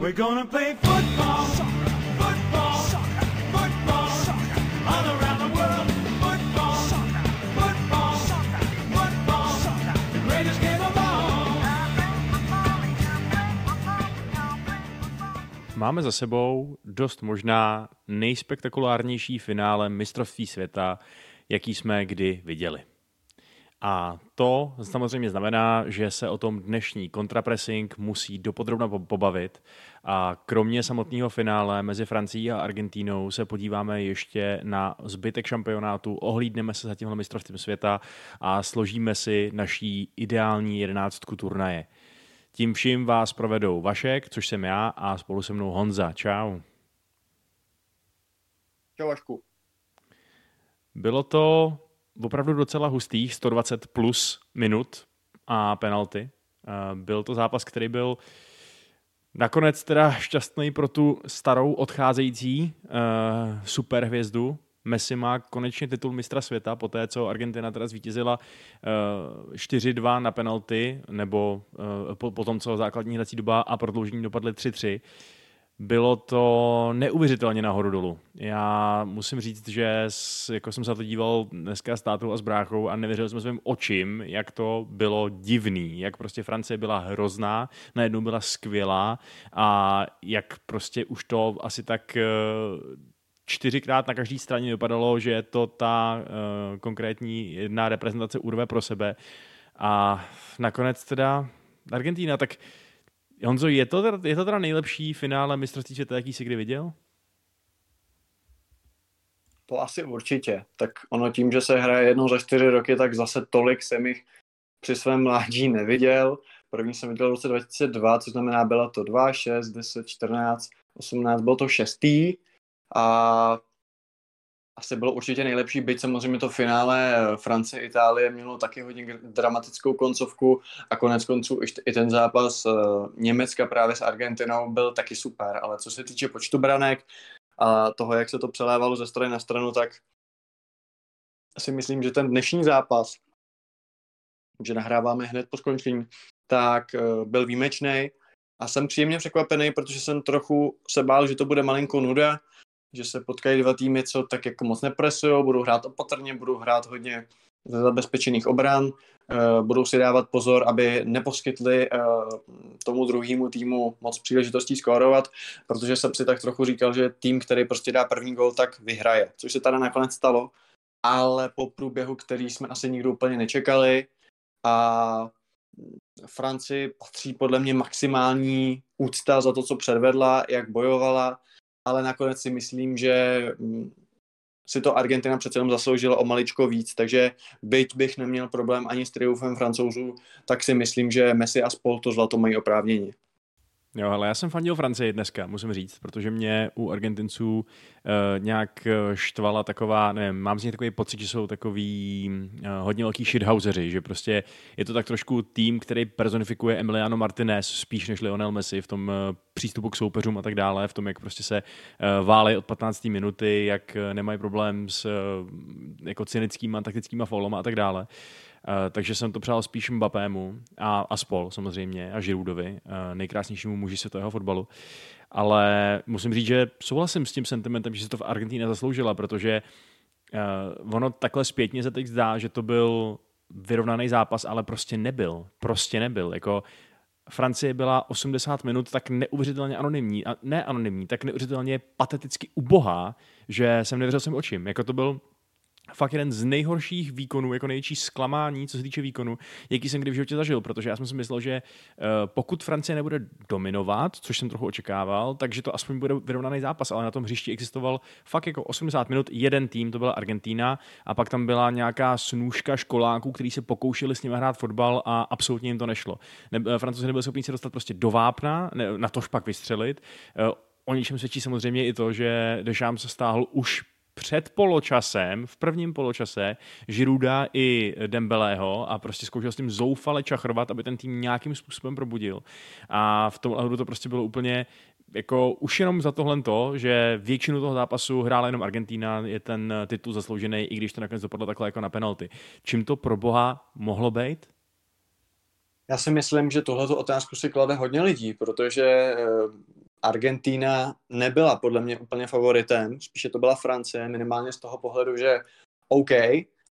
We're gonna play football. Máme za sebou dost možná nejspektakulárnější finále mistrovství světa, jaký jsme kdy viděli. A to samozřejmě znamená, že se o tom dnešní kontrapressing musí dopodrobna po- pobavit. A kromě samotného finále mezi Francií a Argentínou se podíváme ještě na zbytek šampionátu, ohlídneme se za tímhle mistrovstvím světa a složíme si naší ideální jedenáctku turnaje. Tím vším vás provedou Vašek, což jsem já, a spolu se mnou Honza. Čau. Čau Vašku. Bylo to opravdu docela hustých 120 plus minut a penalty. Eh, Byl to zápas, který byl nakonec teda šťastný pro tu starou odcházející uh, superhvězdu. Messi má konečně titul mistra světa, po té, co Argentina teda zvítězila uh, 4-2 na penalty, nebo po, po tom, co základní hrací doba a prodloužení dopadly 3-3 bylo to neuvěřitelně nahoru dolů. Já musím říct, že jako jsem se to díval dneska s tátou a s bráchou a nevěřil jsem svým očím, jak to bylo divný, jak prostě Francie byla hrozná, najednou byla skvělá a jak prostě už to asi tak eh, čtyřikrát na každé straně vypadalo, že je to ta uh, konkrétní jedna reprezentace urve pro sebe. A nakonec teda Argentína, tak Honzo, je to, teda, je to teda nejlepší finále mistrovství světa, jaký jsi kdy viděl? To asi určitě. Tak ono tím, že se hraje jednou za čtyři roky, tak zase tolik jsem jich při svém mládí neviděl. První jsem viděl v roce 2002, což znamená, byla to 2, 6, 10, 14, 18, byl to šestý a asi bylo určitě nejlepší, byť samozřejmě to finále eh, Francie, Itálie mělo taky hodně dramatickou koncovku a konec konců i- i ten zápas eh, Německa právě s Argentinou byl taky super, ale co se týče počtu branek a toho, jak se to přelévalo ze strany na stranu, tak si myslím, že ten dnešní zápas, že nahráváme hned po skončení, tak eh, byl výjimečný a jsem příjemně překvapený, protože jsem trochu se bál, že to bude malinko nuda, že se potkají dva týmy, co tak jako moc nepresují, budou hrát opatrně, budou hrát hodně ze zabezpečených obran, uh, budou si dávat pozor, aby neposkytli uh, tomu druhému týmu moc příležitostí skórovat, protože jsem si tak trochu říkal, že tým, který prostě dá první gol, tak vyhraje, což se tady nakonec stalo, ale po průběhu, který jsme asi nikdo úplně nečekali a Francii patří podle mě maximální úcta za to, co předvedla, jak bojovala, ale nakonec si myslím, že mm, si to Argentina přece jenom zasloužila o maličko víc, takže byť bych neměl problém ani s triumfem francouzů, tak si myslím, že Messi a spol to zlato mají oprávnění. Jo, ale já jsem fandil Francii dneska, musím říct, protože mě u Argentinců uh, nějak eh, štvala taková, nevím, mám z nich takový pocit, že jsou takový uh, hodně velký shithouseři, že prostě je to tak trošku tým, který personifikuje Emiliano Martinez spíš než Lionel Messi v tom uh, přístupu k soupeřům a tak dále, v tom, jak prostě se uh, válej od 15. minuty, jak uh, nemají problém s uh, jako cynickýma, taktickýma foulama a tak dále. Uh, takže jsem to přál spíš Mbappému a, a spol samozřejmě a Žirudovi, uh, nejkrásnějšímu muži světového fotbalu. Ale musím říct, že souhlasím s tím sentimentem, že se to v Argentíně zasloužila, protože uh, ono takhle zpětně se teď zdá, že to byl vyrovnaný zápas, ale prostě nebyl. Prostě nebyl. Jako Francie byla 80 minut tak neuvěřitelně anonymní, a ne anonymní, tak neuvěřitelně pateticky ubohá, že jsem nevěřil svým očím. Jako to byl fakt jeden z nejhorších výkonů, jako největší zklamání, co se týče výkonu, jaký jsem kdy v životě zažil, protože já jsem si myslel, že uh, pokud Francie nebude dominovat, což jsem trochu očekával, takže to aspoň bude vyrovnaný zápas, ale na tom hřišti existoval fakt jako 80 minut jeden tým, to byla Argentína, a pak tam byla nějaká snůžka školáků, kteří se pokoušeli s nimi hrát fotbal a absolutně jim to nešlo. Ne, Francouzi nebyli schopni se dostat prostě do vápna, ne, na tož pak vystřelit. Uh, O ničem svědčí samozřejmě i to, že Deschamps se stáhl už před poločasem, v prvním poločase, Žiruda i Dembelého a prostě zkoušel s tím zoufale čachrovat, aby ten tým nějakým způsobem probudil. A v tom ohledu to prostě bylo úplně jako už jenom za tohle to, že většinu toho zápasu hrála jenom Argentína, je ten titul zasloužený, i když to nakonec dopadlo takhle jako na penalty. Čím to pro boha mohlo být? Já si myslím, že tohleto otázku si klade hodně lidí, protože Argentína nebyla podle mě úplně favoritem, spíše to byla Francie, minimálně z toho pohledu, že OK,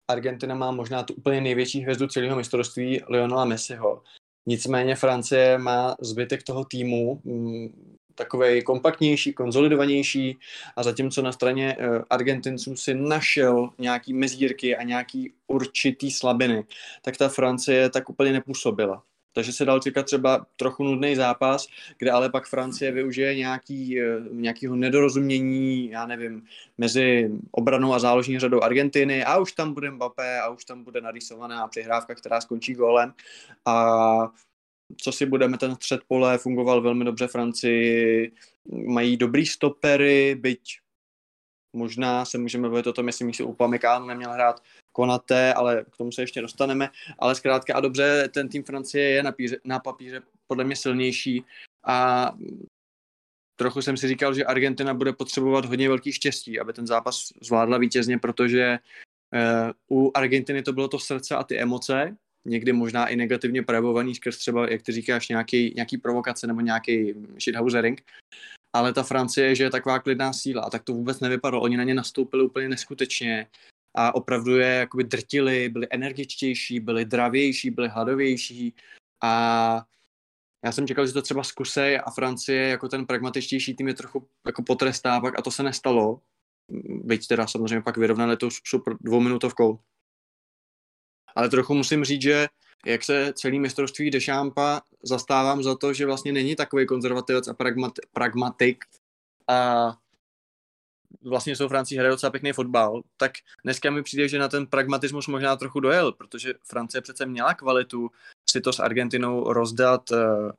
Argentina má možná tu úplně největší hvězdu celého mistrovství Lionela Messiho. Nicméně Francie má zbytek toho týmu mm, takovej kompaktnější, konzolidovanější a zatímco na straně eh, Argentinců si našel nějaký mezírky a nějaký určitý slabiny, tak ta Francie tak úplně nepůsobila. Takže se dal čekat třeba trochu nudný zápas, kde ale pak Francie využije nějaký, eh, nějakýho nedorozumění, já nevím, mezi obranou a záložní řadou Argentiny. A už tam bude Mbappé a už tam bude narýsovaná přihrávka, která skončí gólem. A co si budeme, ten střed pole fungoval velmi dobře Francii, mají dobrý stopery, byť možná se můžeme bavit o tom, jestli si Upamecano neměl hrát Konaté, ale k tomu se ještě dostaneme. Ale zkrátka a dobře, ten tým Francie je na, píře, na papíře podle mě silnější a trochu jsem si říkal, že Argentina bude potřebovat hodně velký štěstí, aby ten zápas zvládla vítězně, protože uh, u Argentiny to bylo to srdce a ty emoce, někdy možná i negativně projevovaný skrz třeba, jak ty říkáš, nějaký, nějaký provokace nebo nějaký shithousering. Ale ta Francie, že je taková klidná síla a tak to vůbec nevypadalo. Oni na ně nastoupili úplně neskutečně a opravdu je jakoby drtili, byli energičtější, byli dravější, byli hladovější a já jsem čekal, že to třeba zkusej a Francie jako ten pragmatičtější tým je trochu jako potrestá pak a to se nestalo. Byť teda samozřejmě pak vyrovnali tu super dvouminutovkou. Ale trochu musím říct, že jak se celý mistrovství Dešámpa zastávám za to, že vlastně není takový konzervativec a pragmat, pragmatik a vlastně jsou Francii hrají docela pěkný fotbal, tak dneska mi přijde, že na ten pragmatismus možná trochu dojel, protože Francie přece měla kvalitu si to s Argentinou rozdat uh,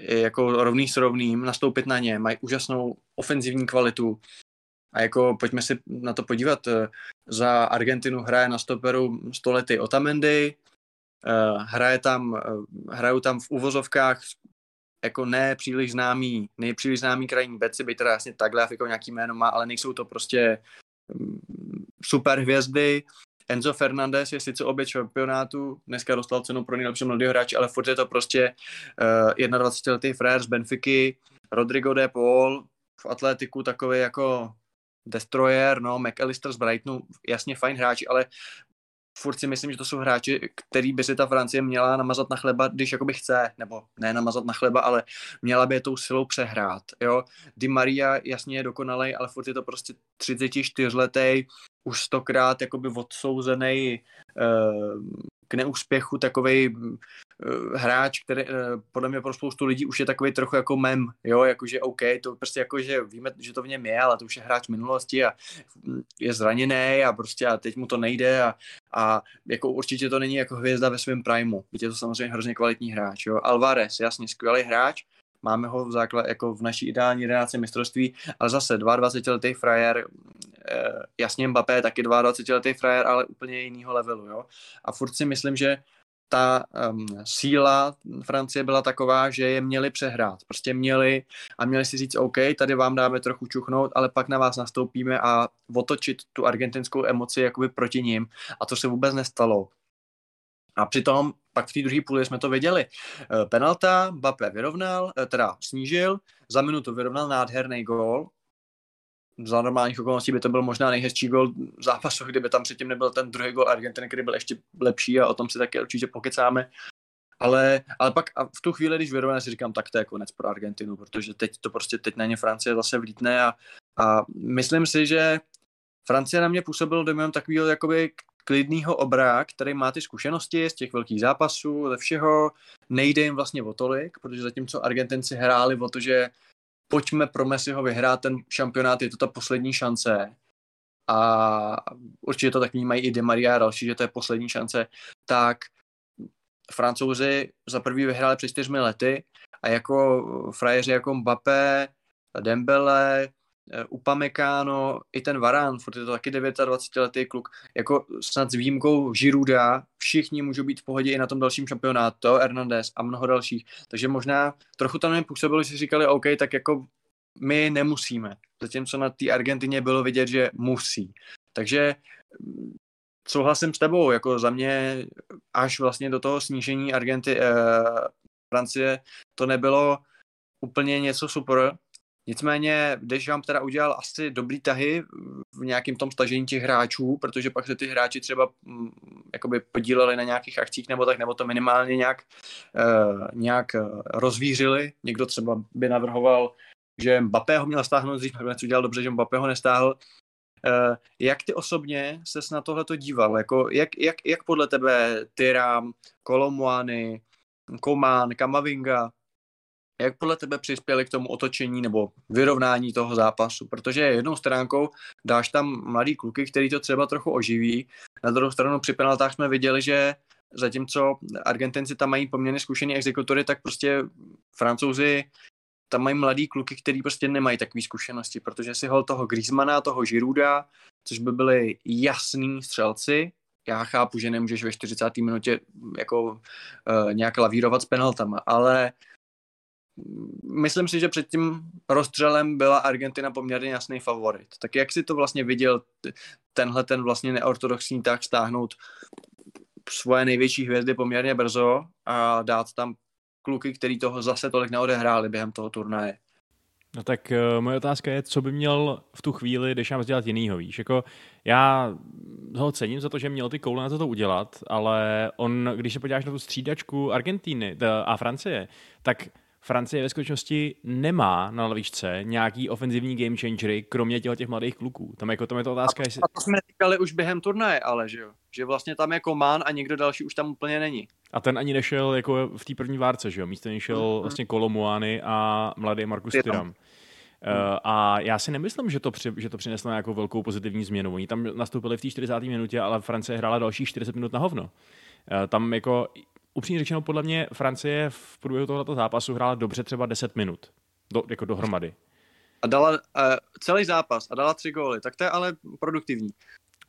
jako rovný s rovným, nastoupit na ně, mají úžasnou ofenzivní kvalitu. A jako pojďme si na to podívat, uh, za Argentinu hraje na stoperu stolety Otamendi, uh, hraje tam, hrajou tam v uvozovkách jako ne příliš známý, nejpříliš známý krajní beci, by teda jasně takhle jako nějaký jméno má, ale nejsou to prostě mm, super hvězdy. Enzo Fernandez je sice oběť šampionátu, dneska dostal cenu pro nejlepší mladý hráč, ale furt je to prostě uh, eh, 21-letý frér z Benfiky, Rodrigo de Paul v atletiku takový jako destroyer, no, McAllister z Brightonu, jasně fajn hráč, ale furt si myslím, že to jsou hráči, který by si ta Francie měla namazat na chleba, když jakoby chce, nebo ne namazat na chleba, ale měla by je tou silou přehrát, jo. Di Maria jasně je dokonalej, ale furt je to prostě 34 letý, už stokrát jakoby odsouzený uh, k neúspěchu takový eh, hráč, který uh, podle mě pro spoustu lidí už je takový trochu jako mem, jo, jakože OK, to prostě jako, že víme, že to v něm je, ale to už je hráč minulosti a je zraněný a prostě a teď mu to nejde a, a jako určitě to není jako hvězda ve svém primu, je to samozřejmě hrozně kvalitní hráč, jo. Alvarez, jasně, skvělý hráč, máme ho v základ, jako v naší ideální jedenácti mistrovství, ale zase 22-letý frajer, eh, jasně Mbappé taky 22-letý frajer, ale úplně jinýho levelu, jo. A furt si myslím, že ta um, síla Francie byla taková, že je měli přehrát. Prostě měli a měli si říct, OK, tady vám dáme trochu čuchnout, ale pak na vás nastoupíme a otočit tu argentinskou emoci jakoby proti ním. A to se vůbec nestalo. A přitom pak v té druhé půli jsme to viděli. Eh, penalta, Bape vyrovnal, eh, teda snížil, za minutu vyrovnal nádherný gól. Za normálních okolností by to byl možná nejhezčí gól zápasu, kdyby tam předtím nebyl ten druhý gól Argentiny, který byl ještě lepší a o tom si také určitě pokecáme. Ale, ale pak a v tu chvíli, když vyrovná, si říkám, tak to je konec pro Argentinu, protože teď to prostě, teď na ně Francie zase vlítne a, a myslím si, že Francie na mě působil dojem takového jakoby klidného obra, který má ty zkušenosti z těch velkých zápasů, ze všeho, nejde jim vlastně o tolik, protože zatímco Argentinci hráli o to, že pojďme pro Messiho vyhrát ten šampionát, je to ta poslední šance. A určitě to tak vnímají i Di Maria a další, že to je poslední šance, tak Francouzi za prvý vyhráli před čtyřmi lety a jako frajeři jako Mbappé, Dembele, Eh, Upamecano, i ten Varán, furt je to taky 29 letý kluk, jako snad s výjimkou Žiruda, všichni můžou být v pohodě i na tom dalším šampionátu, Hernandez a mnoho dalších, takže možná trochu tam mě působilo, že si říkali, OK, tak jako my nemusíme, zatímco na té Argentině bylo vidět, že musí. Takže mm, souhlasím s tebou, jako za mě až vlastně do toho snížení Argenty, eh, Francie to nebylo úplně něco super, Nicméně Deschamps teda udělal asi dobrý tahy v nějakém tom stažení těch hráčů, protože pak se ty hráči třeba mm, jakoby podíleli na nějakých akcích nebo tak, nebo to minimálně nějak, uh, nějak uh, rozvířili. Někdo třeba by navrhoval, že Mbappé ho měl stáhnout dřív, nakonec udělal dobře, že Mbappé ho nestáhl. Uh, jak ty osobně ses na tohle to díval? Jako, jak, jak, jak podle tebe Tyram, Kolomuany, Komán, Kamavinga, jak podle tebe přispěli k tomu otočení nebo vyrovnání toho zápasu? Protože jednou stránkou dáš tam mladý kluky, který to třeba trochu oživí. Na druhou stranu při penaltách jsme viděli, že zatímco Argentinci tam mají poměrně zkušený exekutory, tak prostě Francouzi tam mají mladý kluky, který prostě nemají takové zkušenosti, protože si hol toho Griezmana, toho Girouda, což by byli jasný střelci, já chápu, že nemůžeš ve 40. minutě jako uh, nějak lavírovat s penaltama, ale myslím si, že před tím rozstřelem byla Argentina poměrně jasný favorit. Tak jak si to vlastně viděl tenhle ten vlastně neortodoxní tak stáhnout svoje největší hvězdy poměrně brzo a dát tam kluky, který toho zase tolik neodehráli během toho turnaje? No tak uh, moje otázka je, co by měl v tu chvíli, nám dělat jinýho, víš? Jako, já ho cením za to, že měl ty koule na to, to udělat, ale on, když se podíváš na tu střídačku Argentíny a Francie, tak Francie ve skutečnosti nemá na lavičce nějaký ofenzivní game changery, kromě těch, těch mladých kluků. Tam jako tam je to otázka, a, jestli... A to jsme říkali už během turnaje, ale že jo? Že vlastně tam jako Mán a někdo další už tam úplně není. A ten ani nešel jako v té první várce, že jo? Místo něj šel mm-hmm. vlastně Kolomuany a mladý Markus Tyram. Uh, a já si nemyslím, že to, při, že to přineslo nějakou velkou pozitivní změnu. Oni tam nastoupili v té 40. minutě, ale Francie hrála další 40 minut na hovno. Uh, tam jako upřímně řečeno, podle mě Francie v průběhu tohoto zápasu hrála dobře třeba 10 minut. Do, jako dohromady. A dala uh, celý zápas a dala tři góly, tak to je ale produktivní.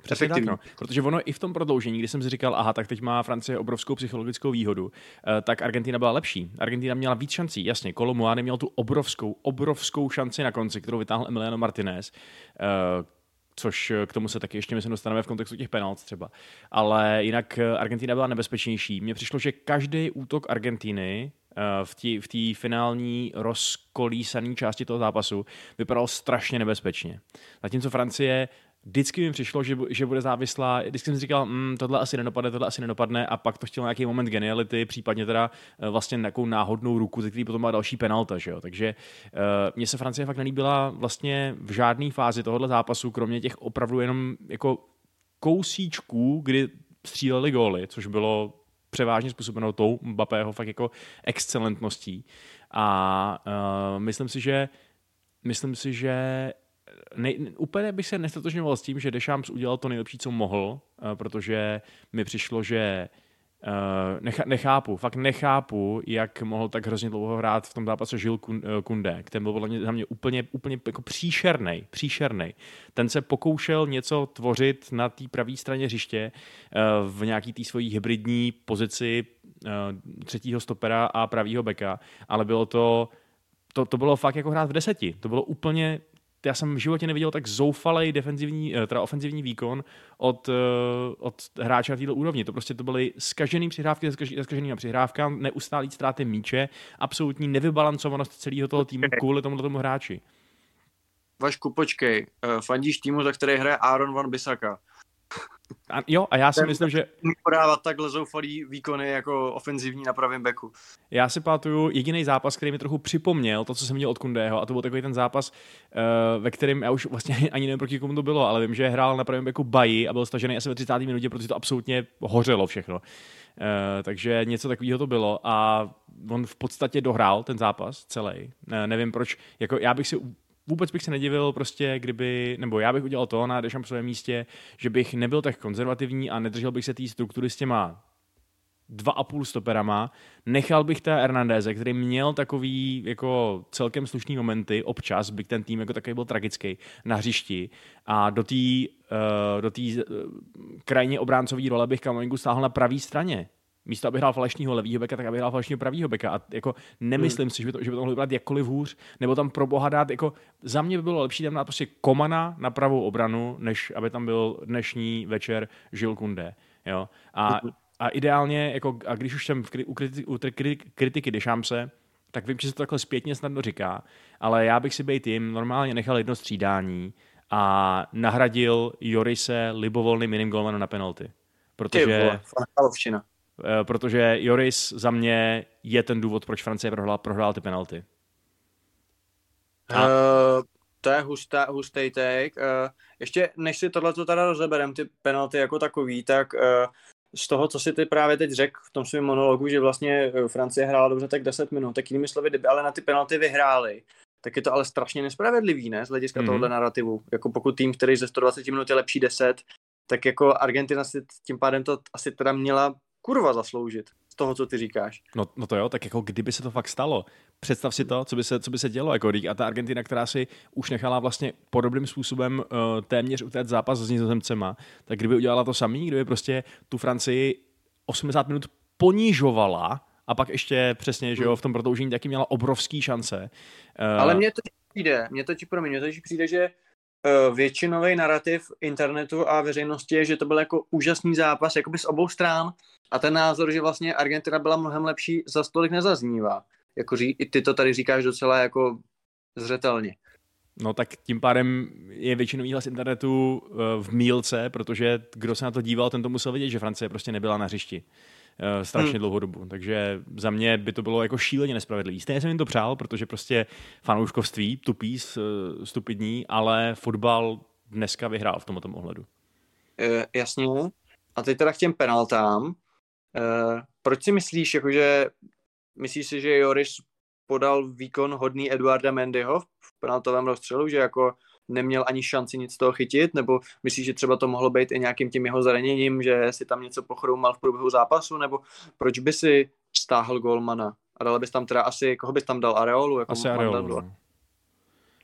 Přesně tak, no. Protože ono i v tom prodloužení, kdy jsem si říkal, aha, tak teď má Francie obrovskou psychologickou výhodu, eh, tak Argentina byla lepší. Argentina měla víc šancí, jasně. Kolomuány měl tu obrovskou, obrovskou šanci na konci, kterou vytáhl Emiliano Martinez, eh, což k tomu se taky ještě myslím dostaneme v kontextu těch penalt třeba. Ale jinak eh, Argentina byla nebezpečnější. Mně přišlo, že každý útok Argentiny v té v finální rozkolísané části toho zápasu vypadal strašně nebezpečně. Zatímco Francie vždycky mi přišlo, že, že bude závislá, vždycky jsem si říkal, mm, tohle asi nedopadne, tohle asi nedopadne a pak to chtělo nějaký moment geniality, případně teda uh, vlastně nějakou náhodnou ruku, ze který potom má další penalta, že jo. Takže uh, mně se Francie fakt nelíbila vlastně v žádné fázi tohohle zápasu, kromě těch opravdu jenom jako kousíčků, kdy stříleli góly, což bylo převážně způsobeno tou Mbappého fakt jako excelentností. A uh, myslím si, že myslím si, že ne, úplně bych se nestatožňoval s tím, že Deschamps udělal to nejlepší, co mohl, uh, protože mi přišlo, že uh, nechá, nechápu, fakt nechápu, jak mohl tak hrozně dlouho hrát v tom zápase Žil Kunde, který byl podle mě, za mě úplně, úplně jako příšerný, příšerný. Ten se pokoušel něco tvořit na té pravé straně hřiště v nějaký té svojí hybridní pozici třetího stopera a pravýho beka, ale bylo to to, to bylo fakt jako hrát v deseti. To bylo úplně já jsem v životě neviděl tak zoufalej defenzivní, eh, teda ofenzivní výkon od, eh, od hráče na této úrovni. To prostě to byly skažený přihrávky, skažený přihrávka, neustálý ztráty míče, absolutní nevybalancovanost celého toho týmu kvůli tomu tomu hráči. Vašku, počkej, eh, fandíš týmu, za který hraje Aaron Van Bissaka. A, jo, a já si Ten myslím, že... Podávat takhle zoufalý výkony jako ofenzivní na pravém beku. Já si pamatuju jediný zápas, který mi trochu připomněl to, co jsem měl od Kundého, a to byl takový ten zápas, uh, ve kterém já už vlastně ani nevím, proti komu to bylo, ale vím, že hrál na pravém beku Baji a byl stažený asi ve 30. minutě, protože to absolutně hořelo všechno. Uh, takže něco takového to bylo a on v podstatě dohrál ten zápas celý. Uh, nevím proč, jako já bych si vůbec bych se nedivil prostě, kdyby, nebo já bych udělal to na svém místě, že bych nebyl tak konzervativní a nedržel bych se té struktury s těma dva a půl stoperama, nechal bych té Hernandeze, který měl takový jako celkem slušný momenty občas, byť ten tým jako takový byl tragický na hřišti. A do té uh, do uh, krajně obráncové role bych Kamavingu stáhl na pravé straně místo aby hrál falešního levýho beka, tak aby hrál falešního pravýho beka. A jako nemyslím hmm. si, že by, to, že by to mohlo vypadat jakkoliv hůř, nebo tam pro boha dát, jako za mě by bylo lepší tam dát prostě Komana na pravou obranu, než aby tam byl dnešní večer Žil Kunde. Jo? A, hmm. a ideálně, jako, a když už jsem v, u, kritiky, u kritiky Dešamse, tak vím, že se to takhle zpětně snadno říká, ale já bych si být jim normálně nechal jedno střídání a nahradil Jorise libovolným jiným golmanem na penalty. Ty Protože, vole, fanchalovština. eh, protože Joris za mě je ten důvod, proč Francie prohrála, prohrála ty penalty. A- Uh, to je hustá, hustý take. Uh, ještě než si tohle teda rozeberem, ty penalty jako takový, tak uh, z toho, co si ty právě teď řekl v tom svém monologu, že vlastně eh, Francie hrála dobře tak 10 minut, tak jinými slovy, kdyby ale na ty penalty vyhráli, tak je to ale strašně nespravedlivý, ne, z hlediska Mhm. mm-hmm. tohohle narrativu. Jako pokud tým, který ze 120 minut je lepší 10, tak jako Argentina si tím pádem to asi teda měla kurva zasloužit z toho, co ty říkáš. No, no to jo, tak jako kdyby se to fakt stalo. Představ si to, co by se, co by se dělo. Jako, a ta Argentina, která si už nechala vlastně podobným způsobem uh, téměř utéct zápas s nizozemcema, tak kdyby udělala to samý, kdyby prostě tu Francii 80 minut ponižovala a pak ještě přesně, že jo, v tom prodloužení taky měla obrovský šance. Uh, Ale mně to přijde, mně to promiň, mně to přijde, že uh, většinový narrativ internetu a veřejnosti je, že to byl jako úžasný zápas jakoby z obou stran a ten názor, že vlastně Argentina byla mnohem lepší, za stolik nezaznívá. Jako ří, i ty to tady říkáš docela jako zřetelně. No tak tím pádem je většinový hlas internetu uh, v mílce, protože kdo se na to díval, ten to musel vidět, že Francie prostě nebyla na hřišti uh, strašně hmm. dlouhou dobu. Takže za mě by to bylo jako šíleně nespravedlivý. Stejně jsem jim to přál, protože prostě fanouškovství, tupý, uh, stupidní, ale fotbal dneska vyhrál v tomto ohledu. Uh, jasně. A teď teda k těm penaltám. Uh, proč si myslíš, jakože myslíš si, že Joris podal výkon hodný Eduarda Mendyho v penaltovém rozstřelu, že jako neměl ani šanci nic z toho chytit, nebo myslíš, že třeba to mohlo být i nějakým tím jeho zraněním, že si tam něco pochroumal v průběhu zápasu, nebo proč by si stáhl golmana? A dal bys tam teda asi, koho bys tam dal, Areolu? Jako Asi? Areolu.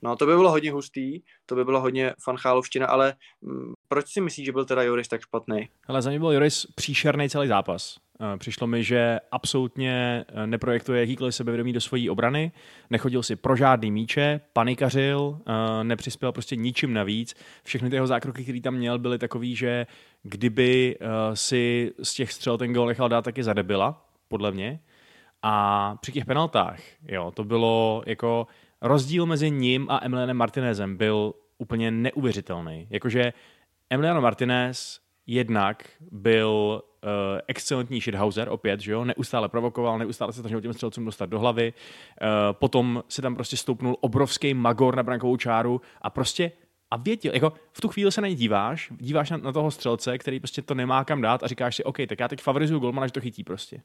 No. To by bylo hodně hustý, to by bylo hodně fanchálovština, ale m, proč si myslíš, že byl teda Joris tak špatný? Ale za mě byl Joris příšerný celý zápas. Eh, Přišlo mi, že absolutně eh, neprojektuje jakýkoliv sebevědomí do svojí obrany, nechodil si pro žádný míče, panikařil, eh, nepřispěl prostě ničím navíc. Všechny ty jeho zákroky, které tam měl, byly takový, že kdyby si z těch střel ten gol nechal dát taky za debila, podle mě. A při těch penaltách, jo, to bylo jako rozdíl mezi ním a Emilianem Martinezem byl úplně neuvěřitelný. Jakože Emiliano Martinez jednak byl uh, excelentní shithouser, opět, že jo, neustále provokoval, neustále se snažil těm střelcům dostat do hlavy, uh, potom si tam prostě stoupnul obrovský magor na brankovou čáru a prostě a věděl, jako v tu chvíli se na ně díváš, díváš na, na toho střelce, který prostě to nemá kam dát a říkáš si, OK, tak já teď favorizuju golmana, že to chytí prostě.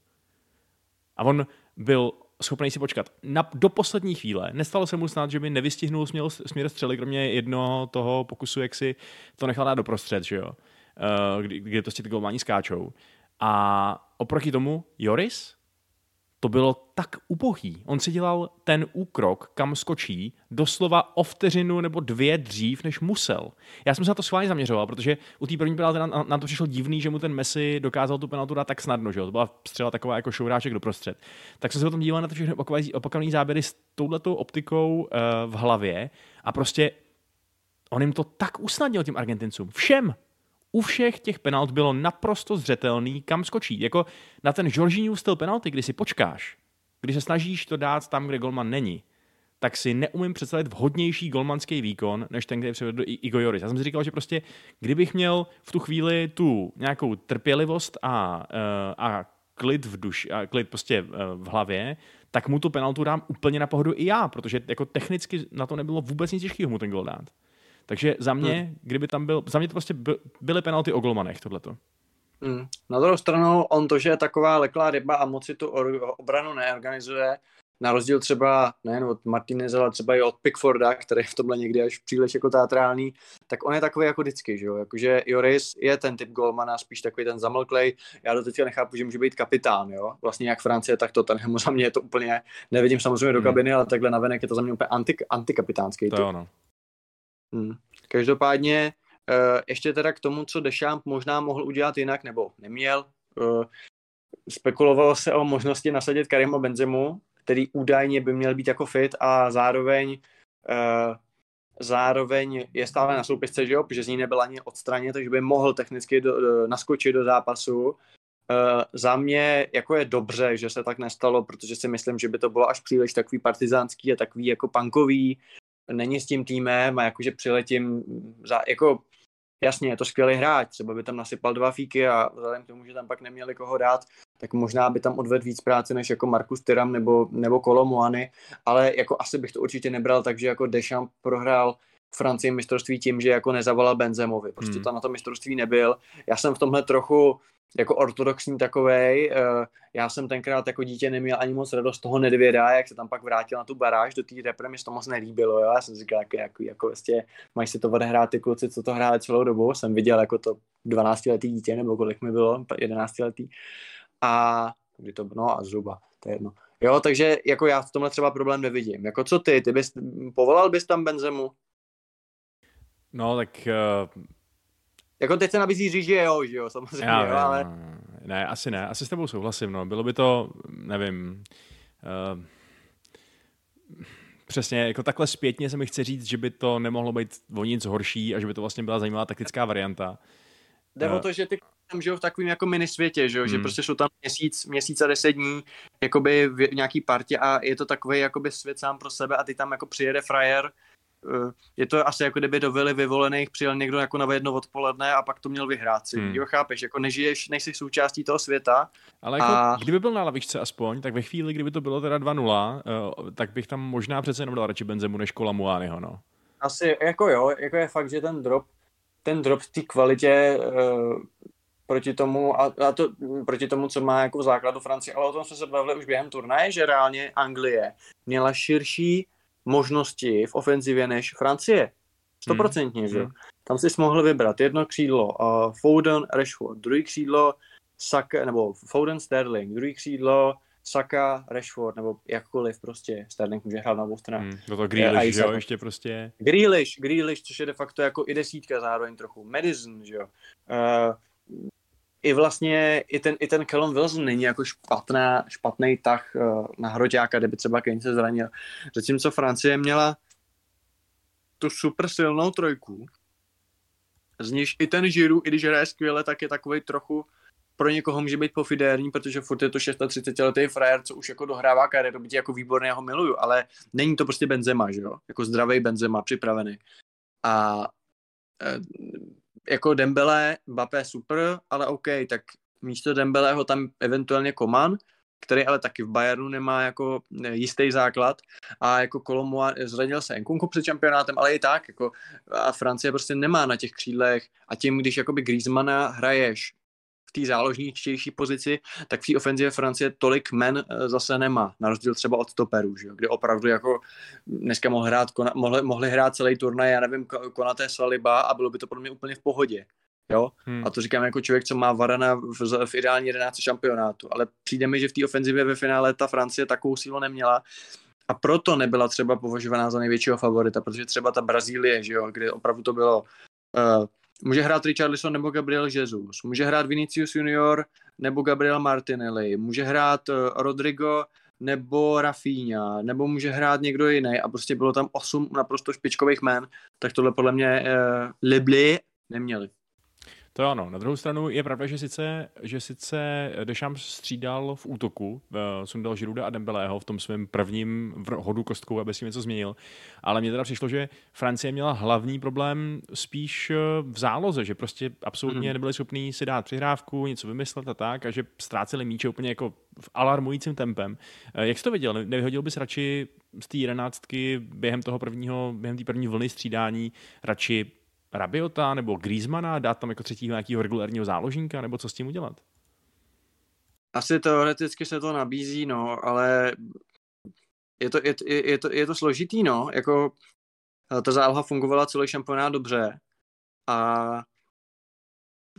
A on byl schopný si počkat na, do poslední chvíle. Nestalo se mu snad, že by nevystihnul směr, směr střely, kromě jednoho toho pokusu, jak si to nechal dát doprostřed, že jo? Uh, kdy, kdy prostě ty golmani skáčou. A oproti tomu Joris, to bylo tak ubohý. On si dělal ten úkrok, kam skočí, doslova o vteřinu nebo dvě dřív, než musel. Já jsem se na to schválně zaměřoval, protože u té první penalty nám, nám to přišlo divný, že mu ten Messi dokázal tu penaltu dát tak snadno, že jo? To byla střela taková jako šouráček doprostřed. Tak jsem se potom díval na to všechny opakované záběry s touhletou optikou uh, v hlavě a prostě on jim to tak usnadnil těm Argentincům. Všem u všech těch penalt bylo naprosto zřetelný, kam skočí. Jako na ten Jorginho styl penalty, kdy si počkáš, když se snažíš to dát tam, kde golman není, tak si neumím představit vhodnější golmanský výkon, než ten, který přivedl Igo Joris. Já jsem si říkal, že prostě, kdybych měl v tu chvíli tu nějakou trpělivost a, a klid v duši, a klid prostě v hlavě, tak mu tu penaltu dám úplně na pohodu i já, protože jako technicky na to nebylo vůbec nic těžkého mu ten gol dát. Takže za mě, hmm. kdyby tam byl, za mě to prostě by, byly penalty o golmanech, tohleto. Hmm. Na druhou stranu, on to, že je taková leklá ryba a moc si tu obranu neorganizuje, na rozdíl třeba nejen od Martineze, ale třeba i od Pickforda, který je v tomhle někdy až příliš jako teatrální, tak on je takový jako vždycky, že jo? Jakože Joris je ten typ golmana, spíš takový ten zamlklej. Já do teďka nechápu, že může být kapitán, jo? Vlastně jak Francie, tak to ten za mě je to úplně, nevidím samozřejmě do kabiny, ale takhle navenek je to za mě úplně antik, antikapitánský. To je ono. Hmm. Každopádně uh, ještě teda k tomu, co Deschamps možná mohl udělat jinak, nebo neměl. Uh, spekulovalo se o možnosti nasadit Karima Benzemu, který údajně by měl být jako fit a zároveň uh, zároveň je stále na soupisce, že jo, protože z ní nebyl ani odstraněn, takže by mohl technicky do, do, naskočit do zápasu. Uh, za mě jako je dobře, že se tak nestalo, protože si myslím, že by to bylo až příliš takový partizánský a takový jako punkový. Není s tím týmem a jakože přiletím za, jako jasně, je to skvělý hráč, třeba by tam nasypal dva fíky a vzhledem k tomu, že tam pak neměli koho dát, tak možná by tam odvedl víc práce než jako Markus Tyram nebo, nebo Kolomuany, ale jako asi bych to určitě nebral, takže jako Deschamps prohrál Francii mistrovství tím, že jako nezavolal Benzemovi. Prostě Hmm. tam na to mistrovství nebyl. Já jsem v tomhle trochu jako ortodoxní takovej. eh, Já jsem tenkrát jako dítě neměl ani moc radost toho Nedvěda, jak se tam pak vrátil na tu baráž do té repre, mi se to moc nelíbilo. Jo? Já jsem si říkal, jako, jako, jako vlastně, mají si to odehrát ty kluci, co to hráli celou dobu. Jsem viděl jako to 12-letý dítě, nebo kolik mi bylo, 11-letý. A kdy to no a zhruba, to je jedno. Jo, takže jako já v tomhle třeba problém nevidím. Jako co ty, ty bys, povolal bys tam Benzemu? No, tak uh, Jako teď se nabízí říct, že jo, že jo, samozřejmě, já jo, ale no. Ne, asi ne, asi s tebou souhlasím, no. Bylo by to, nevím, uh, přesně, jako takhle zpětně se mi chce říct, že by to nemohlo být o nic horší a že by to vlastně byla zajímavá taktická varianta. jde o Eh. to, že ty tam žijou v takovém jako mini světě, že jo, že Hmm. prostě jsou tam měsíc, měsíc a deset dní, jakoby v nějaký partě a je to takový jakoby svět sám pro sebe a ty tam jako přijede frajer, je to asi jako kdyby do vily vyvolených přijel někdo jako na jedno odpoledne a pak to měl vyhrát si. Hmm. Jo, chápeš, jako nežiješ, nejsi součástí toho světa, Ale jako, A- kdyby byl na lavičce aspoň, tak ve chvíli, kdyby to bylo teda 2-0, uh, tak bych tam možná přece jenom dal radši Benzemu než Kolamuányho, no. Asi jako jo, jako je fakt, že ten drop, ten drop v té kvalitě uh, proti tomu, a, a to proti tomu, co má jako v základu Francie, ale o tom jsme se bavili už během turnaje, že reálně Anglie měla širší možnosti v ofenzivě než Francie. Stoprocentně, Hmm, že jo. hmm. Tam si mohl vybrat jedno křídlo uh, Foden, Rashford, druhý křídlo Saka, nebo Foden, Sterling, druhý křídlo Saka, Rashford, nebo jakkoliv prostě. Sterling může hrát na obou stranách. Hmm. Do toho a Grealish, že jo, Isaac. ještě prostě. Grealish, Grealish, což je de facto jako i desítka zároveň trochu. Madison, že jo. Uh, I vlastně, i ten, i ten Callum Wilson není jako špatná, špatný tah uh, na hroťáka, kdyby třeba Kane se zranil. Zatímco Francie měla tu super silnou trojku, z níž i ten Žiru, i když hraje skvěle, tak je takový trochu pro někoho může být pofidérní, protože furt je to 36 letý frajer, co už jako dohrává kariéru, byť jako výborný, já ho miluju, ale není to prostě Benzema, že jo? Jako zdravý Benzema, připravený. A e, jako Dembele, Mbappé super, ale OK, tak místo Dembeleho tam eventuálně Koman, který ale taky v Bayernu nemá jako jistý základ a jako Kolomua zranil se Nkunku před šampionátem, ale i tak, jako a Francie prostě nemá na těch křídlech a tím, když jakoby Griezmana hraješ té záložníčtější pozici, tak v té ofenzivě Francie tolik men eh, zase nemá, na rozdíl třeba od stoperů, že jo, kde opravdu jako dneska mohl hrát, mohli, mohli hrát celý turnaj, já nevím, Ko- Konaté Saliba a bylo by to pro mě úplně v pohodě. Jo? Hmm. A to říkám jako člověk, co má Varana v, v ideální 11 šampionátu, ale přijde mi, že v té ofenzivě ve finále ta Francie takovou sílu neměla a proto nebyla třeba považovaná za největšího favorita, protože třeba ta Brazílie, že jo, kde opravdu to bylo uh, může hrát Richarlison nebo Gabriel Jesus, může hrát Vinicius Junior nebo Gabriel Martinelli, může hrát uh, Rodrigo nebo Rafinha, nebo může hrát někdo jiný. A prostě bylo tam osm naprosto špičkových men, tak tohle podle mě uh, Libli neměli. To ano. Na druhou stranu je pravda, že sice, že sice Deschamps střídal v útoku, sundal Žiruda a Dembeleho v tom svém prvním hodu kostkou, aby si něco změnil, ale mně teda přišlo, že Francie měla hlavní problém spíš eh, v záloze, že prostě absolutně Mhm. nebyli schopní si dát přihrávku, něco vymyslet a tak, a že ztráceli míče úplně jako v alarmujícím tempem. Eh, Jak jsi to viděl? Ne- Nevyhodil bys radši z té jedenáctky během toho prvního, během té první vlny střídání radši Rabiota nebo Griezmana, dát tam jako třetího nějakého regulárního záložníka, nebo co s tím udělat? Asi teoreticky se to nabízí, no, ale je to, je, je, je to, je to složitý, no, jako eh, ta záloha fungovala celý šampionát dobře a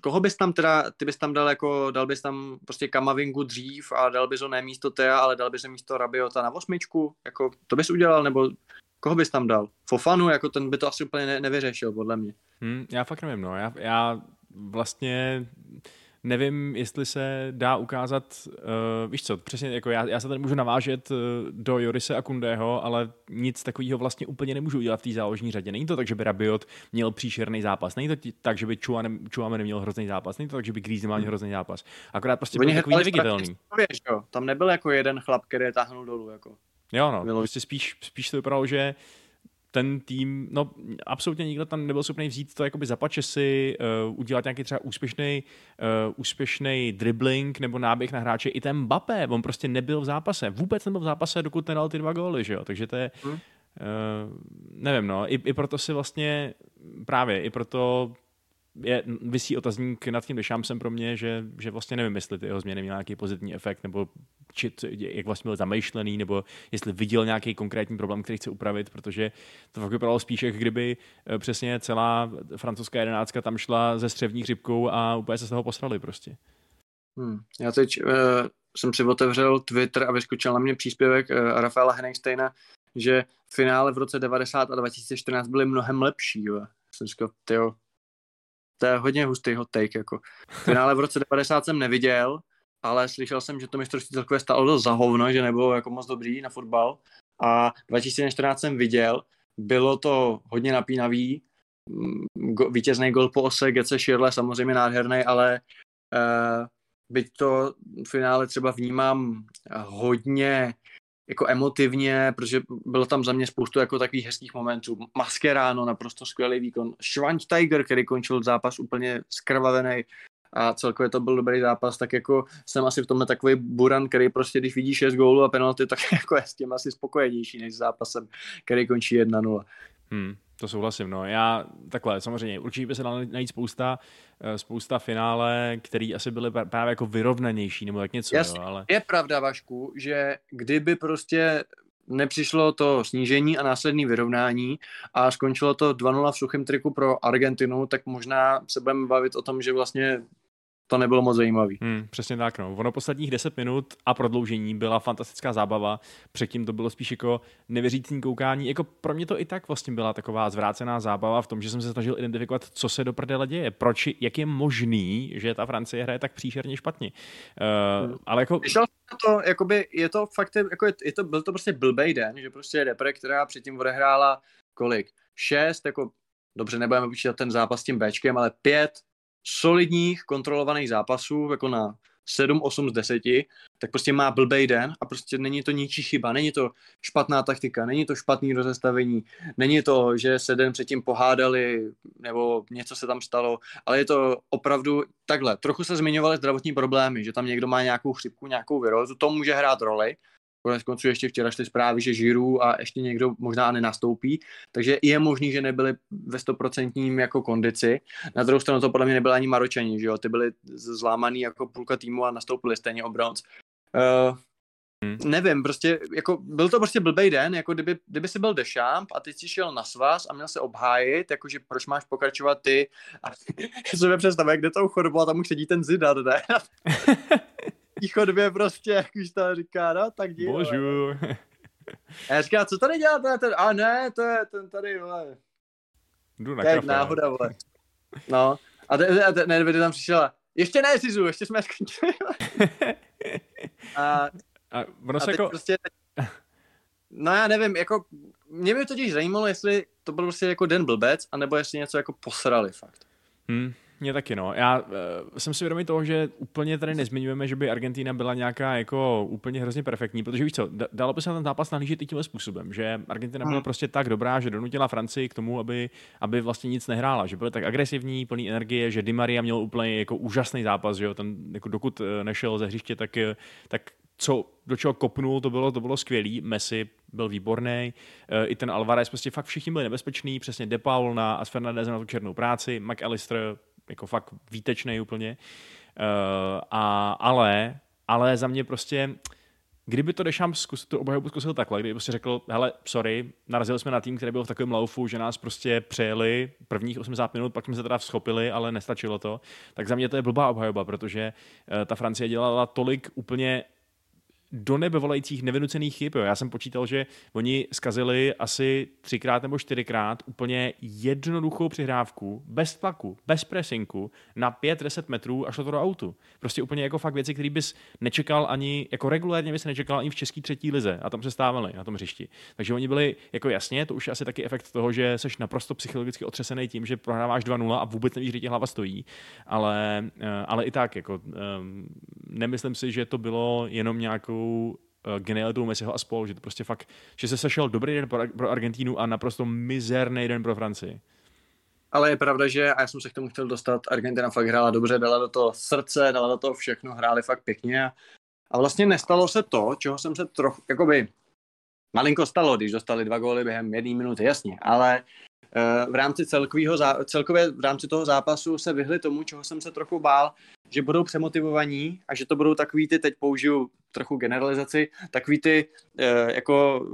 koho bys tam teda, ty bys tam dal jako, dal bys tam prostě Kamavingu dřív a dal bys ho ne místo Tea, ale dal bys místo Rabiota na osmičku, jako to bys udělal, nebo koho bys tam dal? Fofanu, jako ten by to asi úplně ne, nevyřešil, podle mě. Hmm, já fakt nevím, no. Já, já vlastně nevím, jestli se dá ukázat, uh, víš co, přesně jako já, já se tady můžu navážet uh, do Jorise a Kundého, ale nic takového vlastně úplně nemůžu udělat v té záložní řadě. Není to tak, že by Rabiot měl příšerný zápas, není to tí, tak, že by Čuame neměl hrozný zápas, není to tak, že by Griezmann měl hrozný zápas. Akorát prostě byl takový neviditelný. Tam nebyl jako jeden chlap, který je táhnul dolů. Jako. Jo, no, prostě spíš, spíš to vypadalo, že ten tým, no absolutně nikdo tam nebyl schopný vzít to jakoby za si, uh, udělat nějaký třeba úspěšný, uh, úspěšný dribbling nebo náběh na hráče. I ten Mbappé, on prostě nebyl v zápase. Vůbec nebyl v zápase, dokud nedal ty dva góly, že jo? Takže to je, hmm. uh, nevím, no, i, i proto si vlastně právě, i proto je, vysí otazník nad tím Dešámsem pro mě, že, že vlastně nevím, jestli ty jeho změny měly nějaký pozitivní efekt, nebo či, jak vlastně byl zamýšlený, nebo jestli viděl nějaký konkrétní problém, který chce upravit, protože to fakt vypadalo spíš, jak kdyby eh, přesně celá francouzská jedenáctka tam šla ze střevní chřipkou a úplně se z toho posrali prostě. Hmm. Já teď uh, jsem si otevřel Twitter a vyskočil na mě příspěvek uh, Rafaela Henningsteina, že finále v roce 90 a 2014 byly mnohem lepší. Jo. Jsem říkal, to je hodně hustý hot take. Jako. Finále v roce 90 jsem neviděl, ale slyšel jsem, že to mistrovství celkové stálo dost za hovno, že nebylo jako moc dobrý na fotbal. A 2014 jsem viděl, bylo to hodně napínavý, mm, go, vítězný gol po ose, Gece Schirle samozřejmě nádherný, ale uh, byť to finále třeba vnímám hodně jako emotivně, protože bylo tam za mě spoustu jako takových hezkých momentů. Maskeráno, naprosto skvělý výkon. Schweinsteiger, který končil zápas úplně skrvavený a celkově to byl dobrý zápas, tak jako jsem asi v tomhle takový buran, který prostě, když vidí 6 gólů a penalty, tak jako je s tím asi spokojenější než s zápasem, který končí 1-0. Hmm, to souhlasím, no. Já takhle, samozřejmě, určitě by se dalo najít spousta, eh, spousta finále, které asi byly právě jako vyrovnanější, nebo tak něco, Jas, jo, ale... Je pravda, Vašku, že kdyby prostě nepřišlo to snížení a následné vyrovnání a skončilo to 2-0 v suchém triku pro Argentinu, tak možná se budeme bavit o tom, že vlastně to nebylo moc zajímavý. Hmm, přesně tak, no. Ono posledních 10 minut a prodloužení byla fantastická zábava. Předtím to bylo spíš jako nevěřící koukání. Jako pro mě to i tak vlastně byla taková zvrácená zábava v tom, že jsem se snažil identifikovat, co se do prdele děje. Proč, jak je možný, že ta Francie hraje tak příšerně špatně. Uh, hmm. Ale jako... Vyšel to, jakoby, je to fakt, jako je, je to, byl to prostě blbej den, že prostě Depre, která předtím odehrála kolik? Šest, jako dobře, nebudeme počítat ten zápas s tím Bčkem, ale pět solidních kontrolovaných zápasů, jako na 7, 8 z 10, tak prostě má blbej den a prostě není to ničí chyba, není to špatná taktika, není to špatný rozestavení, není to, že se den předtím pohádali nebo něco se tam stalo, ale je to opravdu takhle. Trochu se zmiňovaly zdravotní problémy, že tam někdo má nějakou chřipku, nějakou virózu, to může hrát roli, Konec konců ještě včera šly zprávy, že Žiru a ještě někdo možná nenastoupí, takže je možný, že nebyli ve stoprocentním jako kondici. Na druhou stranu to podle mě nebyly ani Maročani, že jo, ty byli zlámaný jako půlka týmu a nastoupili stejně o bronz. Uh, Hmm. Nevím, prostě, jako, byl to prostě blbej den, jako kdyby, kdyby si byl Dešamp a teď si šel na svaz a měl se obhájit, jakože proč máš pokračovat ty a si představit, kde tou chodbu a tam už sedí ten Zidane, ne? chodbě prostě, jak už to říká, no, tak díl. Božu. A já říkám, co tady děláte? Ten, a ne, to je ten tady, vole. Jdu na kafe. náhoda, vole. No. A ten, a ten, ne, tam přišel, ještě ne, Sizu, ještě jsme skončili. a, a, ono a teď jako... prostě, no já nevím, jako, mě by totiž zajímalo, jestli to byl prostě jako den blbec, anebo jestli něco jako posrali fakt. Hmm. Mě taky, no. Já uh, jsem si vědomý toho, že úplně tady nezmiňujeme, že by Argentina byla nějaká jako úplně hrozně perfektní, protože víš co, dalo by se na ten zápas nahlížet i tímhle způsobem, že Argentina byla hmm. prostě tak dobrá, že donutila Francii k tomu, aby, aby vlastně nic nehrála, že byly tak agresivní, plný energie, že Di Maria měl úplně jako úžasný zápas, že jo, ten jako dokud eh, nešel ze hřiště, tak, eh, tak co, do čeho kopnul, to bylo, to bylo skvělý. Messi byl výborný, i ten Alvarez, prostě fakt všichni byli nebezpeční, přesně De Paul na a Fernandez na tu černou práci, McAllister jako fakt výtečný úplně. Uh, a, ale, ale za mě prostě, kdyby to Dešam zkus, tu obhajobu zkusil takhle, kdyby prostě řekl, hele, sorry, narazili jsme na tým, který byl v takovém laufu, že nás prostě přejeli prvních 80 minut, pak jsme se teda vzchopili, ale nestačilo to, tak za mě to je blbá obhajoba, protože uh, ta Francie dělala tolik úplně do nebe volajících nevynucených chyb. Jo. Já jsem počítal, že oni zkazili asi třikrát nebo čtyřikrát úplně jednoduchou přihrávku, bez tlaku, bez presinku, na 5-10 metrů a šlo to do autu. Prostě úplně jako fakt věci, které bys nečekal ani, jako regulérně bys nečekal ani v české třetí lize a tam se stávali na tom hřišti. Takže oni byli jako jasně, to už je asi taky efekt toho, že jsi naprosto psychologicky otřesený tím, že prohráváš 2-0 a vůbec nevíš, kde ti hlava stojí. Ale, eh, ale i tak, jako, um, nemyslím si, že to bylo jenom nějakou uh, genialitou Messiho a spol, že to prostě fakt, že se sešel dobrý den pro, pro Argentínu a naprosto mizerný den pro Francii. Ale je pravda, že, a já jsem se k tomu chtěl dostat, Argentina fakt hrála dobře, dala do toho srdce, dala do toho všechno, hráli fakt pěkně a, a vlastně nestalo se to, čeho jsem se trochu, jakoby, malinko stalo, když dostali dva góly během jedné minuty, jasně, ale uh, v rámci celkového, celkově v rámci toho zápasu se vyhli tomu, čeho jsem se trochu bál, že budou přemotivovaní a že to budou takový ty, teď použiju trochu generalizaci, takový ty uh, jako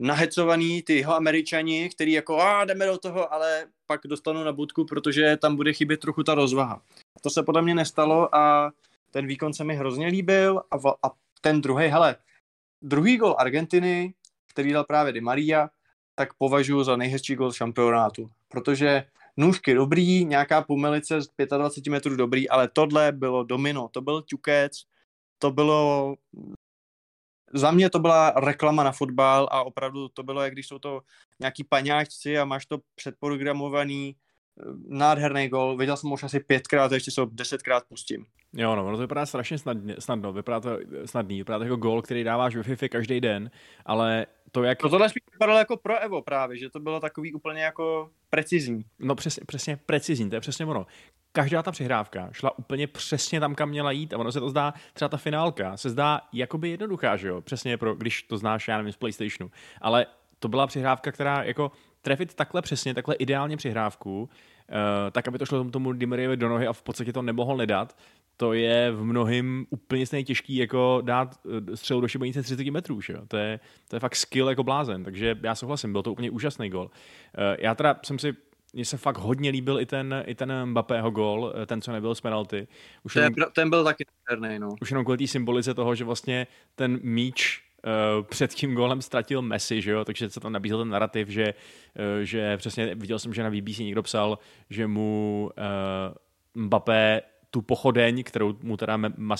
nahecovaný ty jeho američani, který jako a jdeme do toho, ale pak dostanou na budku, protože tam bude chybět trochu ta rozvaha. To se podle mě nestalo a ten výkon se mi hrozně líbil a, a ten druhý, hele, druhý gol Argentiny, který dal právě Di Maria, tak považuji za nejhezčí gol šampionátu, protože nůžky dobrý, nějaká pomelice z 25 metrů dobrý, ale tohle bylo domino, to byl ťukec, to bylo za mě to byla reklama na fotbal a opravdu to bylo, jak když jsou to nějaký paňáčci a máš to předprogramovaný eh, nádherný gol. Viděl jsem už asi pětkrát, ještě se ho desetkrát pustím. Jo, no, ono to vypadá strašně snadně, snadno, vypadá to snadný, vypadá to jako gol, který dáváš ve FIFA každý den, ale to, jak... No tohle spíš vypadalo jako pro Evo právě, že to bylo takový úplně jako precizní. No přesně, přesně precizní, to je přesně ono. Každá ta přihrávka šla úplně přesně tam, kam měla jít a ono se to zdá, třeba ta finálka se zdá jakoby jednoduchá, že jo, přesně pro, když to znáš, já nevím, z Playstationu, ale to byla přihrávka, která jako trefit takhle přesně, takhle ideálně přihrávku, uh, tak, aby to šlo tomu, tomu Dimariovi do nohy a v podstatě to nemohl nedat, to je v mnohým úplně stejně těžký, jako dát eh, střelu do šibenice 30 metrů, že jo? To, je, to je fakt skill jako blázen, takže já souhlasím, byl to úplně úžasný gol. Uh, já teda jsem si mně se fakt hodně líbil i ten, i ten Mbappého gol, eh, ten, co nebyl z penalty. Už Ten, jenom, ten byl taky nádherný, no. už jenom kvůli té symbolice toho, že vlastně ten míč uh, před tím gólem ztratil Messi, že jo? takže se tam nabízel ten narrativ, že, uh, že přesně viděl jsem, že na BBC někdo psal, že mu uh, Mbappé tu pochodeň, kterou mu teda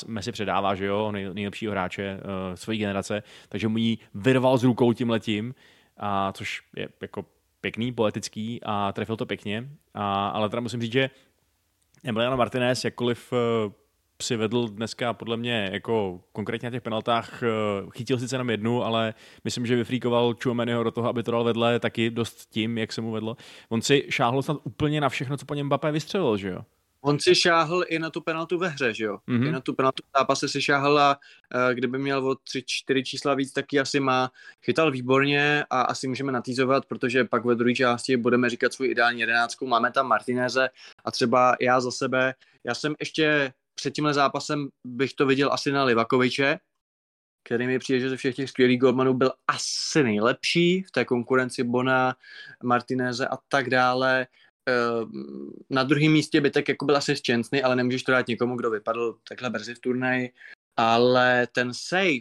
Messi předává, že jo, nej, nejlepšího hráče uh, své generace, takže mu ji vyrval z rukou tím letím, a což je jako pěkný, poetický a trefil to pěkně, a, ale teda musím říct, že Emiliano Martinez, jakkoliv uh, si vedl dneska podle mě jako konkrétně na těch penaltách, uh, chytil sice jenom jednu, ale myslím, že vyfríkoval Chouameniho do toho, aby to dal vedle taky dost tím, jak se mu vedlo. On si šáhl snad úplně na všechno, co po něm Mbappé vystřelil, že jo? On si šáhl i na tu penaltu ve hře, že jo? Mhm. Mm-hmm. I na tu penaltu v zápase si šáhl a uh, kdyby měl o tři, čtyři čísla víc, tak ji asi má. Chytal výborně a asi můžeme natýzovat, protože pak ve druhé části budeme říkat svůj ideální jedenáctku. Máme tam Martineze a třeba já za sebe, já jsem ještě před tímhle zápasem bych to viděl asi na Livakoviče, který mi přijde, že ze všech těch skvělých golmanů byl asi nejlepší v té konkurenci Bona, Martineze a tak dále. Eh, Na druhém místě by tak jako byl asi Šťastný, ale nemůžeš to dát někomu, kdo vypadl takhle brzy v turnaji. Ale ten save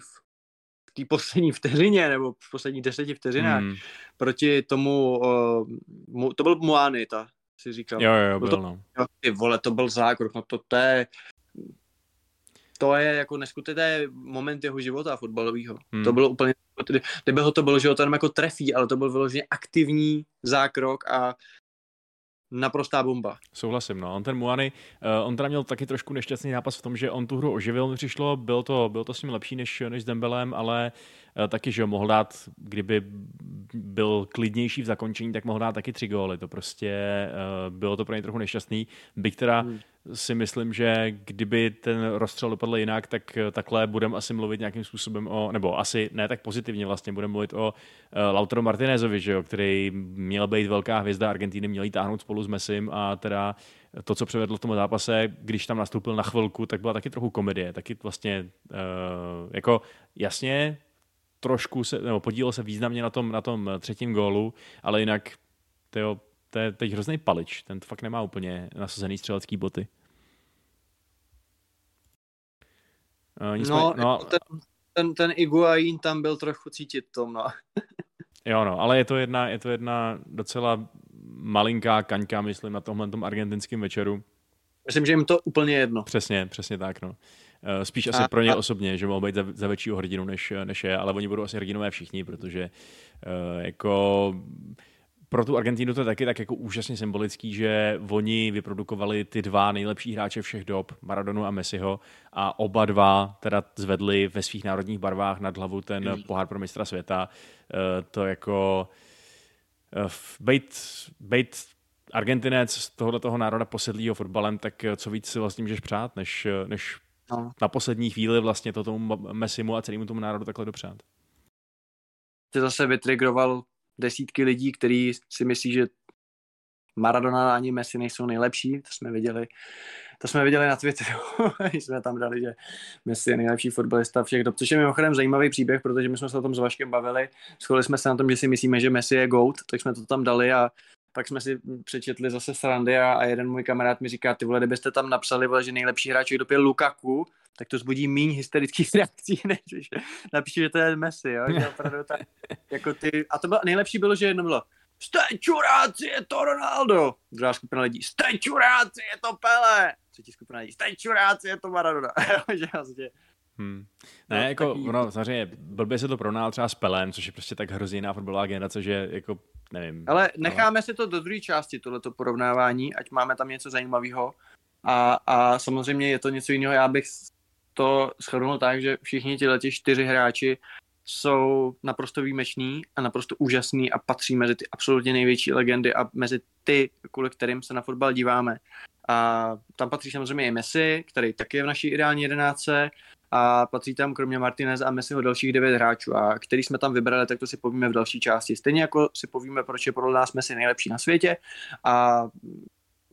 v té poslední vteřině, nebo v posledních deseti vteřinách, Hmm. proti tomu, uh, mu, to byl Moany, ta si říkal. Jo, jo, Byl byl, to- no. Jo, ty vole, to byl zákrok, no to, to je to je jako neskutečný moment jeho života fotbalového. Hmm. To bylo úplně, kdy- kdyby ho to bylo, že ho jenom jako trefí, ale to byl vyloženě aktivní zákrok a naprostá bomba. Souhlasím, no. On ten Muany, uh, on teda měl taky trošku nešťastný zápas v tom, že on tu hru oživil, mi přišlo, byl to, byl to s ním lepší než, než s Dembelem, ale taky, že ho mohl dát, kdyby byl klidnější v zakončení, tak mohl dát taky tři góly. To prostě uh, bylo to pro něj trochu nešťastný. Byť teda Hmm. si myslím, že kdyby ten rozstřel dopadl jinak, tak eh, takhle budeme asi mluvit nějakým způsobem o, nebo asi ne tak pozitivně vlastně, budeme mluvit o Lautaro Martinezovi, že jo, který měl být velká hvězda Argentíny, měl jí táhnout spolu s Messim a teda to, co převedl v tom zápase, když tam nastoupil na chvilku, tak byla taky trochu komedie, taky vlastně uh, jako jasně trošku se, nebo podílel se významně na tom, na tom třetím gólu, ale jinak tyjo, to je teď hrozný palič, ten fakt nemá úplně nasazený střelecký boty. Uh, nicméně, No, no, no ten, ten, ten Iguain tam byl trochu cítit tom, no. Jo, no, ale je to jedna, je to jedna docela malinká kaňka, myslím, na tomhle tom argentinském večeru. Myslím, že jim to úplně jedno. Přesně, přesně tak, no. Eh, Spíš asi A- pro ně a- osobně, že mohou být za, za většího hrdinu, než, než je, ale oni budou asi hrdinové všichni, protože uh, jako pro tu Argentínu to je taky tak jako úžasně symbolický, že oni vyprodukovali ty dva nejlepší hráče všech dob, Maradonu a Messiho, a oba dva teda zvedli ve svých národních barvách nad hlavu ten pohár pro mistra světa. Uh, to jako bejt, bejt Argentinec z tohoto toho národa posedlýho fotbalem, tak eh, co víc si vlastně můžeš přát, než, eh, než No. na poslední chvíli vlastně to tomu Messimu a celému tomu národu takhle dopřát. Ty zase vytrigroval desítky lidí, kteří si myslí, že Maradona ani Messi nejsou nejlepší, to jsme viděli, to jsme viděli na Twitteru, když jsme tam dali, že Messi je nejlepší fotbalista všech dob, což je mimochodem zajímavý příběh, protože my jsme se o tom s Vaškem bavili, shodli jsme se na tom, že si myslíme, že Messi je GOAT, tak jsme to tam dali a pak jsme si přečetli zase srandy a, a jeden můj kamarád mi říká, ty vole, kdybyste tam napsali, vole, že nejlepší hráč je Lukaku, tak to zbudí méně hysterických reakcí, než když napíše, že to je Messi, jo? Že opravdu tak, jako ty, a to bylo, nejlepší bylo, že jedno bylo, jste čuráci, je to Ronaldo. Druhá skupina lidí, jste čuráci, je to Pele. Třetí skupina lidí, jste čuráci, je to Maradona. že vlastně, Hmm. No, Ne, jako, takový- no, samozřejmě, blbě se to pronál třeba s Pelem, což je prostě tak hrozně jiná fotbalová generace, že jako, nevím. ale necháme si to do druhé části, tohleto porovnávání, ať máme tam něco zajímavého. A, a samozřejmě je to něco jiného, já bych to shrnul tak, že všichni tyhle čtyři hráči jsou naprosto výjimeční a naprosto úžasný a patří mezi ty absolutně největší legendy a mezi ty, kvůli kterým se na fotbal díváme. A tam patří samozřejmě i Messi, který taky je v naší ideální jedenáctce a patří tam kromě Martinez a Messiho dalších devět hráčů a který jsme tam vybrali, tak to si povíme v další části. Stejně jako si povíme, proč je podle nás Messi nejlepší na světě a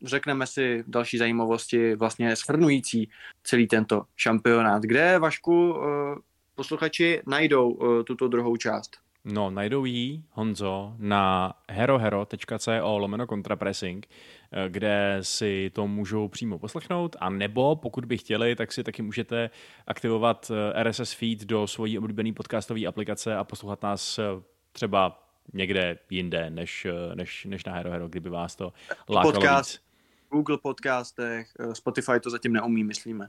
řekneme si další zajímavosti vlastně shrnující celý tento šampionát. Kde, Vašku, eh, posluchači najdou eh, tuto druhou část? No, najdou ji, Honzo, na herohero.co lomeno kontrapressing, kde si to můžou přímo poslechnout, a nebo pokud by chtěli, tak si taky můžete aktivovat eh, RSS feed do svojí oblíbené podcastové aplikace a poslouchat nás eh, třeba někde jinde, než, eh, než, než na Hero Hero, kdyby vás to lákalo Podcast. víc. Google podcastech, eh, Spotify to zatím neumí, myslíme.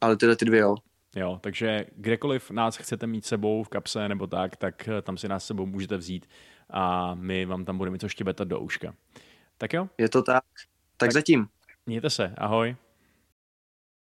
Ale tyhle ty dvě jo. Jo, takže kdekoliv nás chcete mít sebou v kapse nebo tak, tak eh, tam si nás sebou můžete vzít a my vám tam budeme něco štěbetat do uška. Tak jo, Je to tak. Tak, tak zatím. mějte se, ahoj.